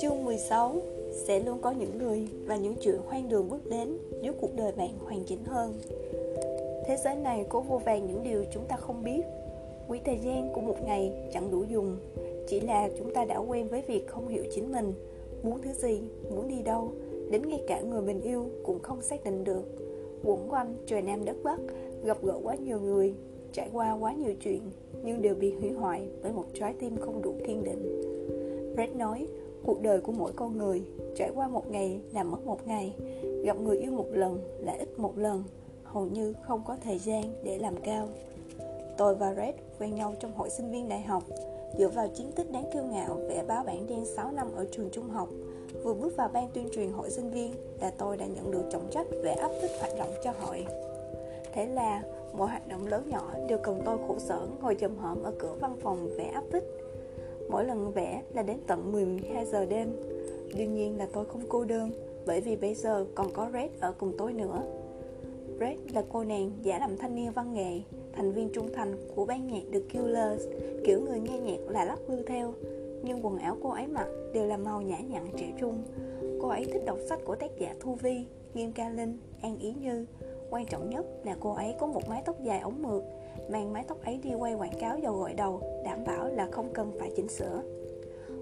Chương 16 Sẽ luôn có những người và những chuyện hoang đường bước đến giúp cuộc đời bạn hoàn chỉnh hơn. Thế giới này có vô vàng những điều chúng ta không biết. Quỹ thời gian của một ngày chẳng đủ dùng Chỉ là chúng ta đã quen với việc không hiểu chính mình Muốn thứ gì, muốn đi đâu Đến ngay cả người mình yêu cũng không xác định được. Quẩn quanh trời Nam đất Bắc Gặp gỡ quá nhiều người Trải qua quá nhiều chuyện, Nhưng đều bị hủy hoại bởi một trái tim không đủ kiên định. Brett nói, Cuộc đời của mỗi con người, Trải qua một ngày là mất một ngày, Gặp người yêu một lần là ít một lần, Hầu như không có thời gian để làm cao. Tôi và Red quen nhau trong hội sinh viên đại học, Dựa vào chiến tích đáng kiêu ngạo vẽ báo bản đen 6 năm ở trường trung học. Vừa bước vào ban tuyên truyền hội sinh viên là tôi đã nhận được trọng trách vẽ áp tích hoạt động cho hội. Thế là mọi hoạt động lớn nhỏ đều cần tôi khổ sở ngồi chầm hởm ở cửa văn phòng vẽ áp tích Mỗi lần vẽ là đến tận 12 giờ đêm. Đương nhiên là tôi không cô đơn Bởi vì bây giờ còn có Red ở cùng tôi nữa. Red là cô nàng giả làm thanh niên văn nghệ Thành viên trung thành của ban nhạc The Killers Kiểu người nghe nhạc là lắc lư theo. Nhưng quần áo cô ấy mặc đều là màu nhã nhặn trẻ trung. Cô ấy thích đọc sách của tác giả Thu Vi, Nghiêm Ca Linh, An Ý Như Quan trọng nhất là cô ấy có một mái tóc dài ống mượt, Mang mái tóc ấy đi quay quảng cáo dầu gội đầu, Đảm bảo là không cần phải chỉnh sửa.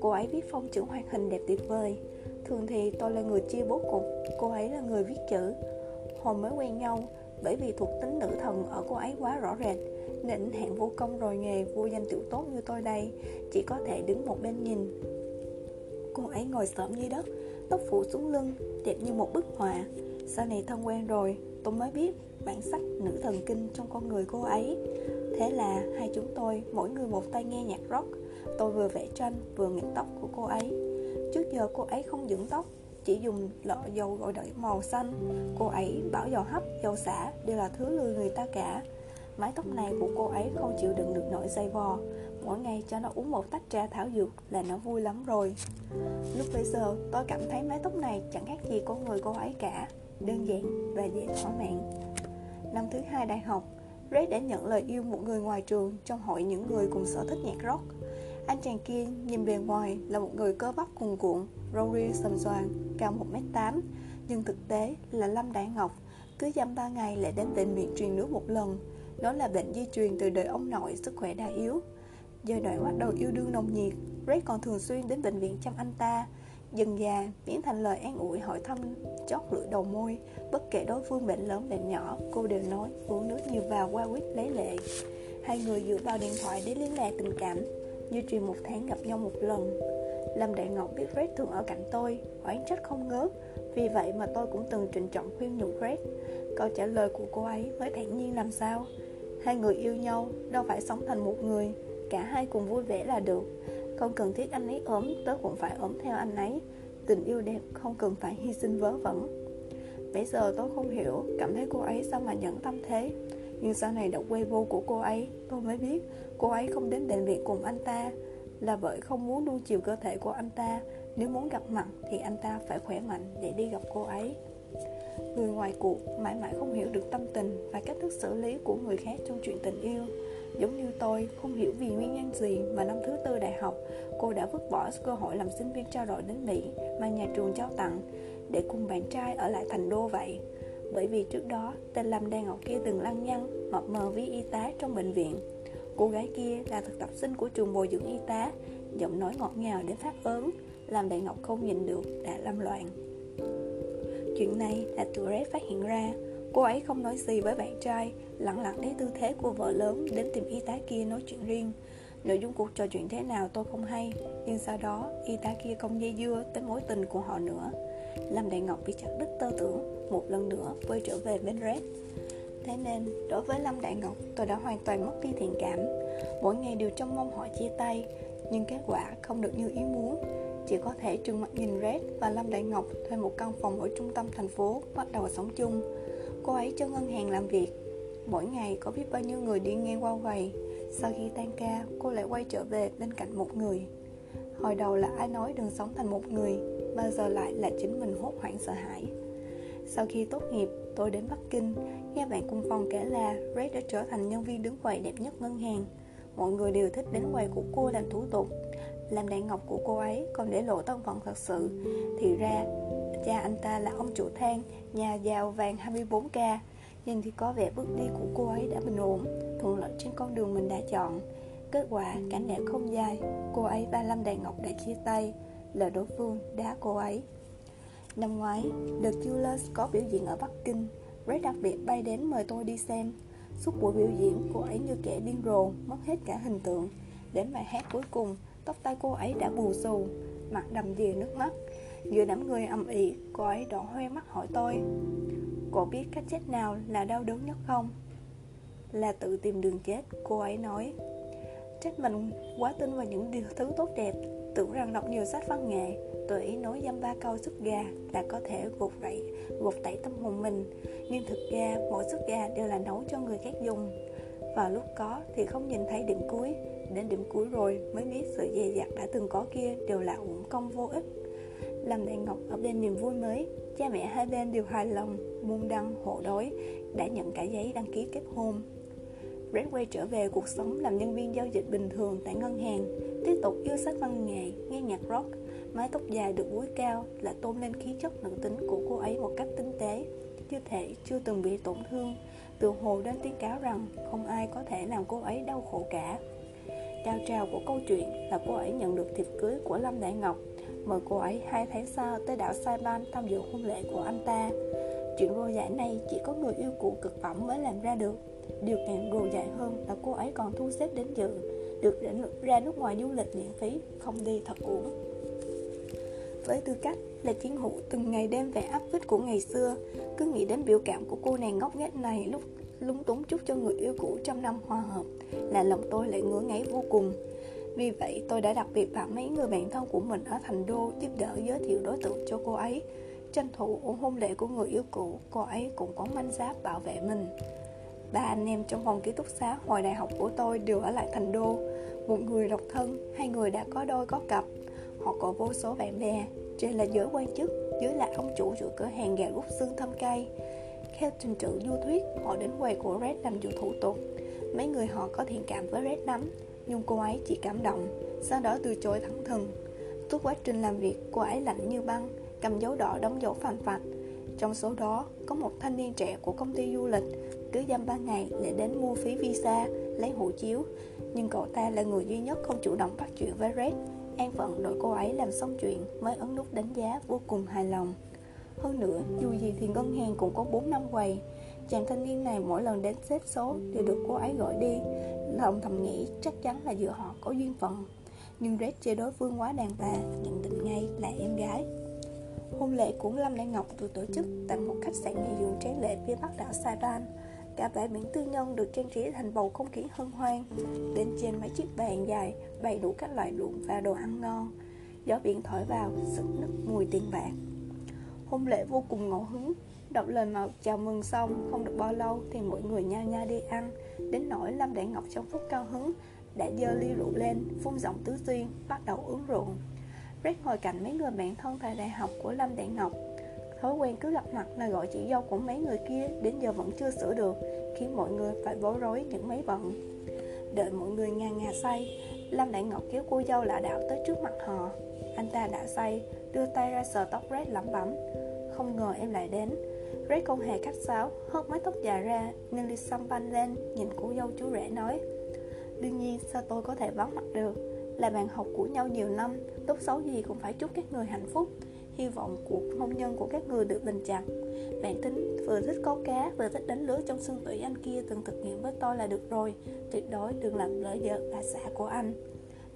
Cô ấy viết phong chữ hoạt hình đẹp tuyệt vời. Thường thì tôi là người chia bố cục, Cô ấy là người viết chữ. Hồi mới quen nhau, Bởi vì thuộc tính nữ thần ở cô ấy quá rõ rệt, Nên hạng vô công rồi nghề Vô danh tiểu tốt như tôi đây, Chỉ có thể đứng một bên nhìn. Cô ấy ngồi xổm dưới đất, Tóc phủ xuống lưng, Đẹp như một bức họa. Sau này thân quen rồi Tôi mới biết bản sắc nữ thần kinh trong con người cô ấy. Thế là hai chúng tôi mỗi người một tay nghe nhạc rock. Tôi vừa vẽ tranh vừa nghịch tóc của cô ấy. Trước giờ cô ấy không dưỡng tóc Chỉ dùng lọ dầu gội đợi màu xanh. Cô ấy bảo dầu hấp, dầu xả đều là thứ lừa người ta cả. Mái tóc này của cô ấy không chịu đựng được nỗi dây vò. Mỗi ngày cho nó uống một tách trà thảo dược là nó vui lắm rồi. Lúc bây giờ tôi cảm thấy mái tóc này chẳng khác gì con người cô ấy cả. Đơn giản và dễ thỏa mãn Năm thứ hai đại học Red đã nhận lời yêu một người ngoài trường trong hội những người cùng sở thích nhạc rock. Anh chàng kia nhìn bề ngoài là một người cơ bắp cuồn cuộn, râu ria sầm xoàn, cao 1m8, nhưng thực tế là Lâm Đại Ngọc, cứ dăm ba ngày lại đến bệnh viện truyền nước một lần. Đó là bệnh di truyền từ đời ông nội sức khỏe đa yếu. Giai đoạn bắt đầu yêu đương nồng nhiệt, Red còn thường xuyên đến bệnh viện chăm anh ta. Dần già, biến thành lời an ủi hỏi thăm chót lưỡi đầu môi. Bất kể đối phương bệnh lớn bệnh nhỏ Cô đều nói uống nước nhiều vào qua quýt lấy lệ. Hai người dựa vào điện thoại để liên lạc tình cảm như truyền một tháng gặp nhau một lần. Lâm Đại Ngọc biết Red thường ở cạnh tôi Oán trách không ngớt. Vì vậy mà tôi cũng từng trịnh trọng khuyên nhủ Red Câu trả lời của cô ấy mới thản nhiên làm sao? Hai người yêu nhau Đâu phải sống thành một người. Cả hai cùng vui vẻ là được. Không cần thiết anh ấy ốm, Tớ cũng phải ốm theo anh ấy. Tình yêu đẹp không cần phải hy sinh vớ vẩn. Bây giờ tôi không hiểu Cảm thấy cô ấy sao mà nhẫn tâm thế. Nhưng sau này đọc Weibo của cô ấy, Tôi mới biết cô ấy không đến bệnh viện cùng anh ta. Là bởi không muốn nuông chiều cơ thể của anh ta. Nếu muốn gặp mặt thì anh ta phải khỏe mạnh để đi gặp cô ấy. Người ngoài cuộc mãi mãi không hiểu được tâm tình Và cách thức xử lý của người khác trong chuyện tình yêu. Giống như tôi, không hiểu vì nguyên nhân gì mà năm thứ tư đại học, cô đã vứt bỏ cơ hội làm sinh viên trao đổi đến Mỹ mà nhà trường trao tặng để cùng bạn trai ở lại thành đô vậy. Bởi vì trước đó, tên Lâm đang ở kia từng lăng nhăng, mập mờ với y tá trong bệnh viện. Cô gái kia là thực tập sinh của trường bồi dưỡng y tá, giọng nói ngọt ngào đến phát ớn, làm bạn Ngọc không nhìn được, đã lâm loạn. Chuyện này là tụi Red phát hiện ra cô ấy không nói gì với bạn trai, lặng lặng lấy tư thế của vợ lớn đến tìm y tá kia nói chuyện riêng. Nội dung cuộc trò chuyện thế nào tôi không hay, Nhưng sau đó, y tá kia không dây dưa tới mối tình của họ nữa. Lâm Đại Ngọc bị chặt đứt tơ tưởng, Một lần nữa quay trở về bên Red. Thế nên, đối với Lâm Đại Ngọc, tôi đã hoàn toàn mất đi thiện cảm. Mỗi ngày đều trông mong họ chia tay, Nhưng kết quả không được như ý muốn. Chỉ có thể trừng mặt nhìn Red và Lâm Đại Ngọc thuê một căn phòng ở trung tâm thành phố Bắt đầu sống chung. Cô ấy cho ngân hàng làm việc. Mỗi ngày có biết bao nhiêu người đi ngang qua quầy. Sau khi tan ca, cô lại quay trở về bên cạnh một người. Hồi đầu là ai nói đừng sống thành một người Bao giờ lại là chính mình hốt hoảng sợ hãi. Sau khi tốt nghiệp, tôi đến Bắc Kinh. Nghe bạn cùng phòng kể là Red đã trở thành nhân viên đứng quầy đẹp nhất ngân hàng. Mọi người đều thích đến quầy của cô làm thủ tục. Làm đạn ngọc của cô ấy còn để lộ thân phận thật sự. Thì ra cha anh ta là ông chủ than Nhà giàu vàng 24k Nhưng thì có vẻ bước đi của cô ấy đã bình ổn Thuận lợi trên con đường mình đã chọn. Kết quả cảnh đẹp không dài Cô ấy và Lâm Đại Ngọc đã chia tay Là đối phương đá cô ấy. Năm ngoái, The Killers có biểu diễn ở Bắc Kinh Red đặc biệt bay đến mời tôi đi xem. Suốt buổi biểu diễn, cô ấy như kẻ điên rồ, mất hết cả hình tượng. Đến bài hát cuối cùng, tóc tai cô ấy đã bù xù Mặt đầm đìa nước mắt. Giữa đám người ầm ĩ, cô ấy đỏ hoe mắt hỏi tôi Cô biết cách chết nào là đau đớn nhất không? Là tự tìm đường chết, cô ấy nói. Trách mình quá tin vào những điều thứ tốt đẹp Tưởng rằng đọc nhiều sách văn nghệ Tùy ý nói dăm ba câu sức gà Là có thể gột rẫy gột tẩy tâm hồn mình. Nhưng thực ra mỗi sức gà đều là nấu cho người khác dùng. Và lúc có thì không nhìn thấy điểm cuối Đến điểm cuối rồi mới biết sự dè dặt đã từng có kia Đều là uổng công vô ích. Làm Đại Ngọc ở bên niềm vui mới Cha mẹ hai bên đều hài lòng Môn đăng hộ đối Đã nhận cả giấy đăng ký kết hôn. Brad quay trở về cuộc sống làm nhân viên giao dịch bình thường tại ngân hàng Tiếp tục yêu sách văn nghệ, nghe nhạc rock Mái tóc dài được búi cao là tôn lên khí chất nữ tính của cô ấy một cách tinh tế Như thể chưa từng bị tổn thương. Từ hồ đến tiếng cáo rằng không ai có thể làm cô ấy đau khổ cả. Cao trào của câu chuyện là cô ấy nhận được thiệp cưới của Lâm Đại Ngọc. Mời cô ấy hai tháng sau tới đảo Saipan tham dự hôn lễ của anh ta. Chuyện rô giải này chỉ có người yêu cũ cực phẩm mới làm ra được. Điều càng rồ dại hơn là cô ấy còn thu xếp đến dự Được ra nước ngoài du lịch miễn phí, Không đi thật uổng. Với tư cách là chiến hữu từng ngày đêm vẻ áp vít của ngày xưa, Cứ nghĩ đến biểu cảm của cô nàng ngốc nghếch này lúc lúng túng chút cho người yêu cũ trong năm hòa hợp Là lòng tôi lại ngứa ngáy vô cùng. Vì vậy tôi đã đặc biệt bảo mấy người bạn thân của mình ở thành đô giúp đỡ giới thiệu đối tượng cho cô ấy. Tranh thủ hôn lễ của người yêu cũ, cô ấy cũng có manh giáp bảo vệ mình. Ba anh em trong phòng ký túc xá hồi đại học của tôi đều ở lại thành đô. Một người độc thân, hai người đã có đôi có cặp. Họ có vô số bạn bè Trên là giới quan chức, dưới là ông chủ chủ cửa hàng gà rút xương thâm cây theo trình tự du thuyết, họ đến quầy của Red làm vụ thủ tục Mấy người họ có thiện cảm với Red lắm Nhưng cô ấy chỉ cảm động Sau đó từ chối thẳng thừng Suốt quá trình làm việc, cô ấy lạnh như băng Cầm dấu đỏ đóng dấu phàn phạch Trong số đó, có một thanh niên trẻ của công ty du lịch cứ dăm ba ngày để đến mua phí visa, lấy hộ chiếu. Nhưng cậu ta là người duy nhất không chủ động bắt chuyện với Red. An phận đợi cô ấy làm xong chuyện mới ấn nút đánh giá vô cùng hài lòng. Hơn nữa, dù gì thì ngân hàng cũng có 4 năm quầy. Chàng thanh niên này mỗi lần đến xếp số đều được cô ấy gọi đi. Lòng thầm nghĩ chắc chắn là giữa họ có duyên phận. Nhưng Red chơi đối phương quá đàn bà, nhận định ngay là em gái. Hôn lễ của Lâm Đại Ngọc được tổ chức tại một khách sạn nghỉ dưỡng tráng lệ phía bắc đảo Saipan. Cả bãi biển tư nhân được trang trí thành bầu không khí hân hoan Bên trên mấy chiếc bàn dài bày đủ các loại rượu và đồ ăn ngon Gió biển thổi vào, sức nức mùi tiền bạc Hôn lễ vô cùng ngẫu hứng. Đọc lời màu chào mừng xong, Không được bao lâu thì mọi người nhao nhao đi ăn. Đến nỗi Lâm Đại Ngọc trong phút cao hứng, Đã dơ ly rượu lên, Phun giọng tứ duyên Bắt đầu uống rượu. Red ngồi cạnh mấy người bạn thân tại đại học của Lâm Đại Ngọc. Thói quen cứ gặp mặt là gọi chị dâu của mấy người kia, Đến giờ vẫn chưa sửa được, Khiến mọi người phải bối rối những mấy bận. Đợi mọi người ngà ngà say, Lâm Đại Ngọc kéo cô dâu lạ đạo tới trước mặt họ. Anh ta đã say, Đưa tay ra sờ tóc Red lẩm bẩm. Không ngờ em lại đến. Red không hề khách sáo Hớt mái tóc dài ra Nên ly xăm banh lên Nhìn cô dâu chú rể nói Đương nhiên sao tôi có thể vắng mặt được? Là bạn học của nhau nhiều năm Tốt xấu gì cũng phải chúc các người hạnh phúc. Hy vọng cuộc hôn nhân của các người được bình chặt. Bạn tính vừa thích câu cá vừa thích đánh lưới trong xương tủy anh kia từng thực nghiệm với tôi là được rồi. Tuyệt đối đừng làm lỡ vợ bà xã của anh.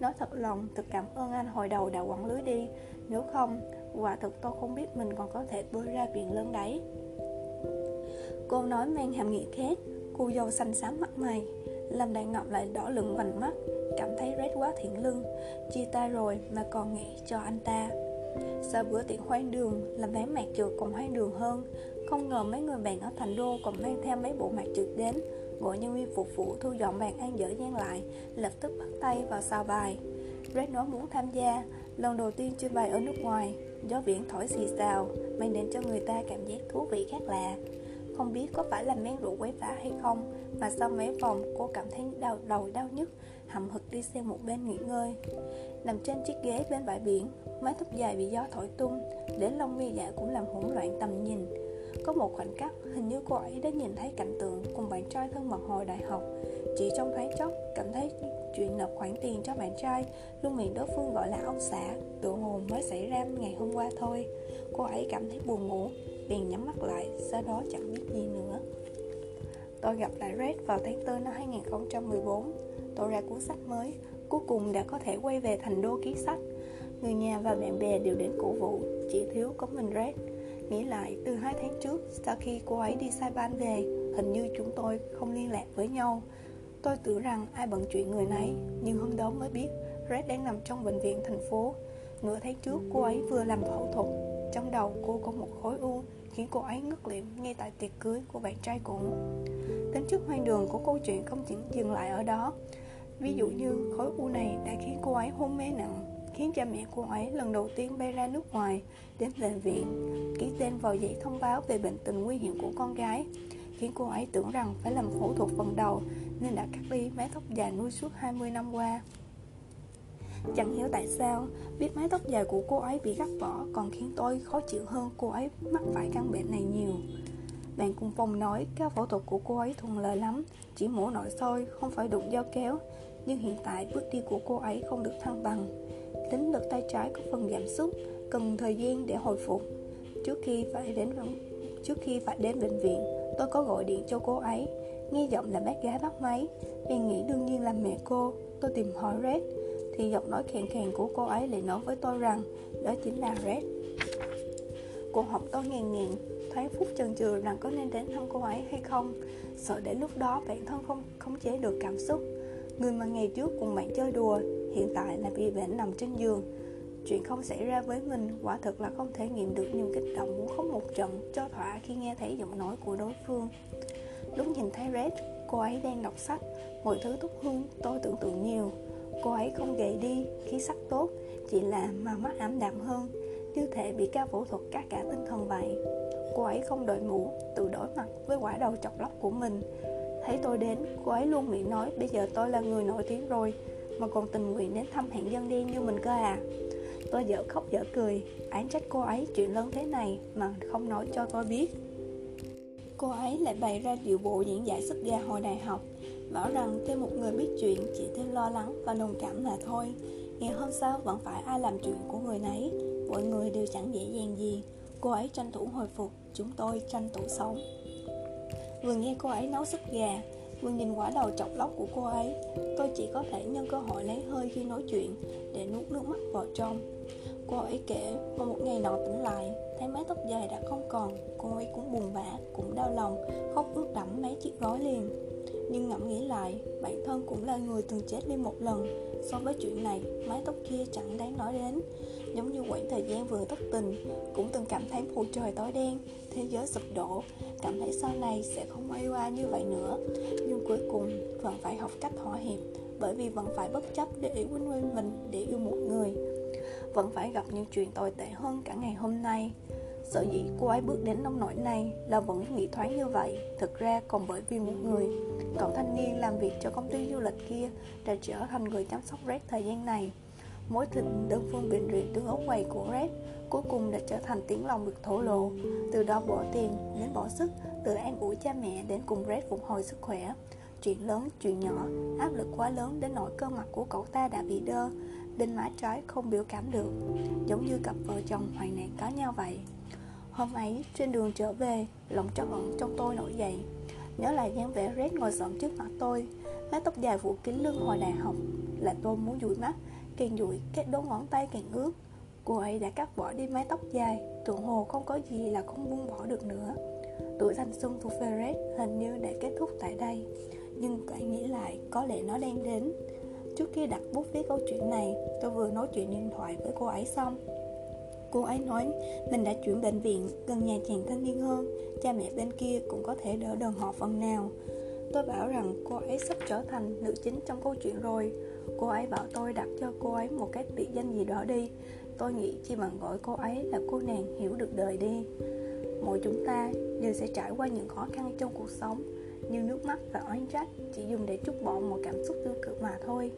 Nói thật lòng, thật cảm ơn anh hồi đầu đã quẳng lưới đi. Nếu không, quả thực tôi không biết mình còn có thể bơi ra biển lớn đấy. Cô nói mang hàm nghĩa khác, Cô dâu xanh xám mặt mày Lâm Đại Ngọc lại đỏ lửng vành mắt, Cảm thấy rét quá thiện lưng, Chia tay rồi mà còn nghĩ cho anh ta. Sau bữa tiệc hoang đường, Làm bán mạc trượt còn hoang đường hơn, Không ngờ mấy người bạn ở thành đô Còn mang theo mấy bộ mạc trượt đến. Gọi nhân viên phục vụ thu dọn bàn ăn dở dang lại, Lập tức bắt tay vào sao bài. Red nói muốn tham gia, Lần đầu tiên chơi bài ở nước ngoài. Gió biển thổi xì xào, Mang đến cho người ta cảm giác thú vị khác lạ. Không biết có phải là men rượu quấy phá hay không, Mà sau mấy vòng cô cảm thấy đau đầu đau nhức Hầm hực đi sang một bên nghỉ ngơi. Nằm trên chiếc ghế bên bãi biển, Mái tóc dài bị gió thổi tung Đến lông mi dạ cũng làm hỗn loạn tầm nhìn. Có một khoảnh khắc, Hình như cô ấy đã nhìn thấy cảnh tượng Cùng bạn trai thân mật hồi đại học. Chỉ trong thoáng chốc, cảm thấy chuyện nộp khoản tiền cho bạn trai Luôn miệng đối phương gọi là ông xã, Tự hồ mới xảy ra ngày hôm qua thôi. Cô ấy cảm thấy buồn ngủ, liền nhắm mắt lại, Sau đó chẳng biết gì nữa. Tôi gặp lại Red vào tháng 4 năm 2014 Tôi ra cuốn sách mới, Cuối cùng đã có thể quay về thành đô ký sách. Người nhà và bạn bè đều đến cổ vũ, Chỉ thiếu có mình Red. Nghĩ lại, từ hai tháng trước, Sau khi cô ấy đi Saipan về, Hình như chúng tôi không liên lạc với nhau. Tôi tưởng rằng ai bận chuyện người nấy, Nhưng hôm đó mới biết Red đang nằm trong bệnh viện thành phố. Nửa tháng trước, cô ấy vừa làm phẫu thuật. Trong đầu cô có một khối u, Khiến cô ấy ngất liệm ngay tại tiệc cưới của bạn trai cũ. Tính chất hoang đường của câu chuyện không chỉ dừng lại ở đó. Ví dụ như khối u này đã khiến cô ấy hôn mê nặng. Khiến cha mẹ cô ấy lần đầu tiên bay ra nước ngoài Đến bệnh viện Ký tên vào giấy thông báo về bệnh tình nguy hiểm của con gái. Khiến cô ấy tưởng rằng phải làm phẫu thuật phần đầu Nên đã cắt đi mái tóc dài nuôi suốt 20 năm qua. Chẳng hiểu tại sao Biết mái tóc dài của cô ấy bị gắt bỏ Còn khiến tôi khó chịu hơn cô ấy mắc phải căn bệnh này nhiều. Bạn cùng phòng nói các phẫu thuật của cô ấy thuận lợi lắm Chỉ mổ nội soi, không phải đụng dao kéo. Nhưng hiện tại bước đi của cô ấy không được thăng bằng. Tính lực tay trái có phần giảm sút, Cần thời gian để hồi phục. Trước khi phải đến trước khi phải đến bệnh viện, Tôi có gọi điện cho cô ấy. Nghe giọng là bác gái bắt máy Bèn nghĩ đương nhiên là mẹ cô. Tôi tìm hỏi Red, Thì giọng nói khàn khàn của cô ấy lại nói với tôi rằng Đó chính là Red. Cô học tôi ngàn ngàn, thoáng phút chần chừ rằng có nên đến thăm cô ấy hay không. Sợ để lúc đó bản thân không khống chế được cảm xúc người mà ngày trước cùng bạn chơi đùa, hiện tại là bị bệnh nằm trên giường. Chuyện không xảy ra với mình quả thực là không thể nghiệm được niềm kích động muốn khóc một trận cho thỏa khi nghe thấy giọng nói của đối phương. Lúc nhìn thấy red, cô ấy đang đọc sách. Mọi thứ tốt hơn tôi tưởng tượng nhiều. Cô ấy không gầy đi, khí sắc tốt, chỉ là mà mắt ảm đạm hơn. Như thể bị ca phẫu thuật cắt cả tinh thần vậy. Cô ấy không đội mũ, tự đối mặt với quả đầu chọc lóc của mình thấy tôi đến, cô ấy luôn miệng nói, bây giờ tôi là người nổi tiếng rồi, mà còn tình nguyện đến thăm hạng dân đen như mình cơ à. Tôi dở khóc dở cười án trách cô ấy chuyện lớn thế này mà không nói cho tôi biết. Cô ấy lại bày ra điệu bộ diễn giải sức gà hồi đại học, bảo rằng thêm một người biết chuyện chỉ thêm lo lắng và đồng cảm là thôi. Ngày hôm sau vẫn phải ai làm chuyện của người nấy, mọi người đều chẳng dễ dàng gì. Cô ấy tranh thủ hồi phục, chúng tôi tranh thủ sống vừa nghe cô ấy nấu súp gà, vừa nhìn quả đầu chọc lóc của cô ấy, tôi chỉ có thể nhân cơ hội lấy hơi khi nói chuyện để nuốt nước mắt vào trong. Cô ấy kể vào một ngày nọ tỉnh lại, thấy mái tóc dài đã không còn, cô ấy cũng buồn bã, cũng đau lòng, khóc ướt đẫm mấy chiếc gói liền. Nhưng ngẫm nghĩ lại, bản thân cũng là người từng chết đi một lần so với chuyện này, mái tóc kia chẳng đáng nói đến. Giống như quãng thời gian vừa thất tình, cũng từng cảm thấy bầu trời tối đen, thế giới sụp đổ. Cảm thấy sau này sẽ không quay qua như vậy nữa. Nhưng cuối cùng, vẫn phải học cách thỏa hiệp, bởi vì vẫn phải bất chấp để yêu quên mình, để yêu một người. Vẫn phải gặp những chuyện tồi tệ hơn cả ngày hôm nay. Sở dĩ cô ấy bước đến nông nỗi này là vẫn nghĩ thoáng như vậy. Thực ra còn bởi vì một người Cậu thanh niên làm việc cho công ty du lịch kia Đã trở thành người chăm sóc Red thời gian này. Mối thịnh đơn phương bệnh viện tương ở quầy của Red Cuối cùng đã trở thành tiếng lòng được thổ lộ. Từ đó bỏ tiền đến bỏ sức Từ an ủi cha mẹ đến cùng Red phục hồi sức khỏe. Chuyện lớn, chuyện nhỏ Áp lực quá lớn đến nỗi cơ mặt của cậu ta đã bị đơ đinh má trái không biểu cảm được Giống như cặp vợ chồng hoạn nạn có nhau vậy. Hôm ấy, trên đường trở về, lòng trắc ẩn trong tôi nổi dậy. Nhớ lại dáng vẻ Red ngồi xổm trước mặt tôi Mái tóc dài phủ kín lưng hồi đại học. Là tôi muốn dụi mắt Càng dụi, các đốt ngón tay càng ướt. Cô ấy đã cắt bỏ đi mái tóc dài Tưởng hồ không có gì là không buông bỏ được nữa. Tuổi thanh xuân thuộc về hình như đã kết thúc tại đây Nhưng tôi nghĩ lại có lẽ nó đang đến. Trước khi đặt bút viết câu chuyện này, Tôi vừa nói chuyện điện thoại với cô ấy xong. Cô ấy nói mình đã chuyển bệnh viện, gần nhà chàng thanh niên hơn. Cha mẹ bên kia cũng có thể đỡ đần họ phần nào. Tôi bảo rằng cô ấy sắp trở thành nữ chính trong câu chuyện rồi. Cô ấy bảo tôi đặt cho cô ấy một cái biệt danh gì đó đi. Tôi nghĩ chỉ bằng gọi cô ấy là cô nàng hiểu được đời đi. Mỗi chúng ta đều sẽ trải qua những khó khăn trong cuộc sống. Nhưng nước mắt và oán trách chỉ dùng để trút bỏ một cảm xúc tiêu cực mà thôi.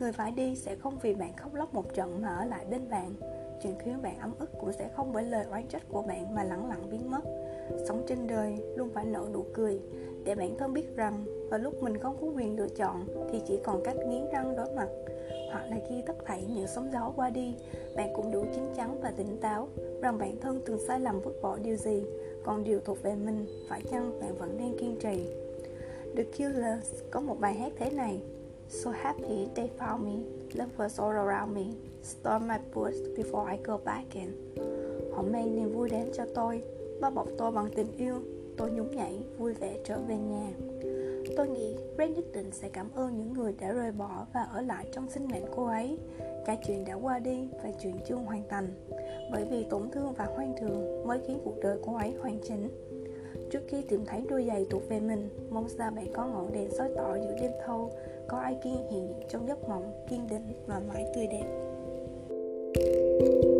Người phải đi sẽ không vì bạn khóc lóc một trận mà ở lại bên bạn. Chuyện khiến bạn ấm ức cũng sẽ không bởi lời oán trách của bạn mà lẳng lặng biến mất. Sống trên đời luôn phải nở nụ cười. Để bản thân biết rằng Vào lúc mình không có quyền lựa chọn Thì chỉ còn cách nghiến răng đối mặt. Hoặc là khi tất thảy những sóng gió qua đi, Bạn cũng đủ chín chắn và tỉnh táo Rằng bản thân từng sai lầm vứt bỏ điều gì. Còn điều thuộc về mình, Phải chăng bạn vẫn đang kiên trì? The Killers có một bài hát thế này. So happy they found me. Love was all around me. Storm my boots before I go back in. Họ mang niềm vui đến cho tôi. Bao bọc tôi bằng tình yêu. Tôi nhún nhảy, vui vẻ trở về nhà. Tôi nghĩ Red nhất định sẽ cảm ơn những người đã rời bỏ và ở lại trong sinh mệnh cô ấy. Cả chuyện đã qua đi và chuyện chưa hoàn thành. Bởi vì tổn thương và hoang thường mới khiến cuộc đời cô ấy hoàn chỉnh trước khi tìm thấy đôi giày thuộc về mình, mong sao bạn có ngọn đèn soi tỏ giữa đêm thâu, có ai kiên hiện trong giấc mộng, kiên định và mãi tươi đẹp. thank you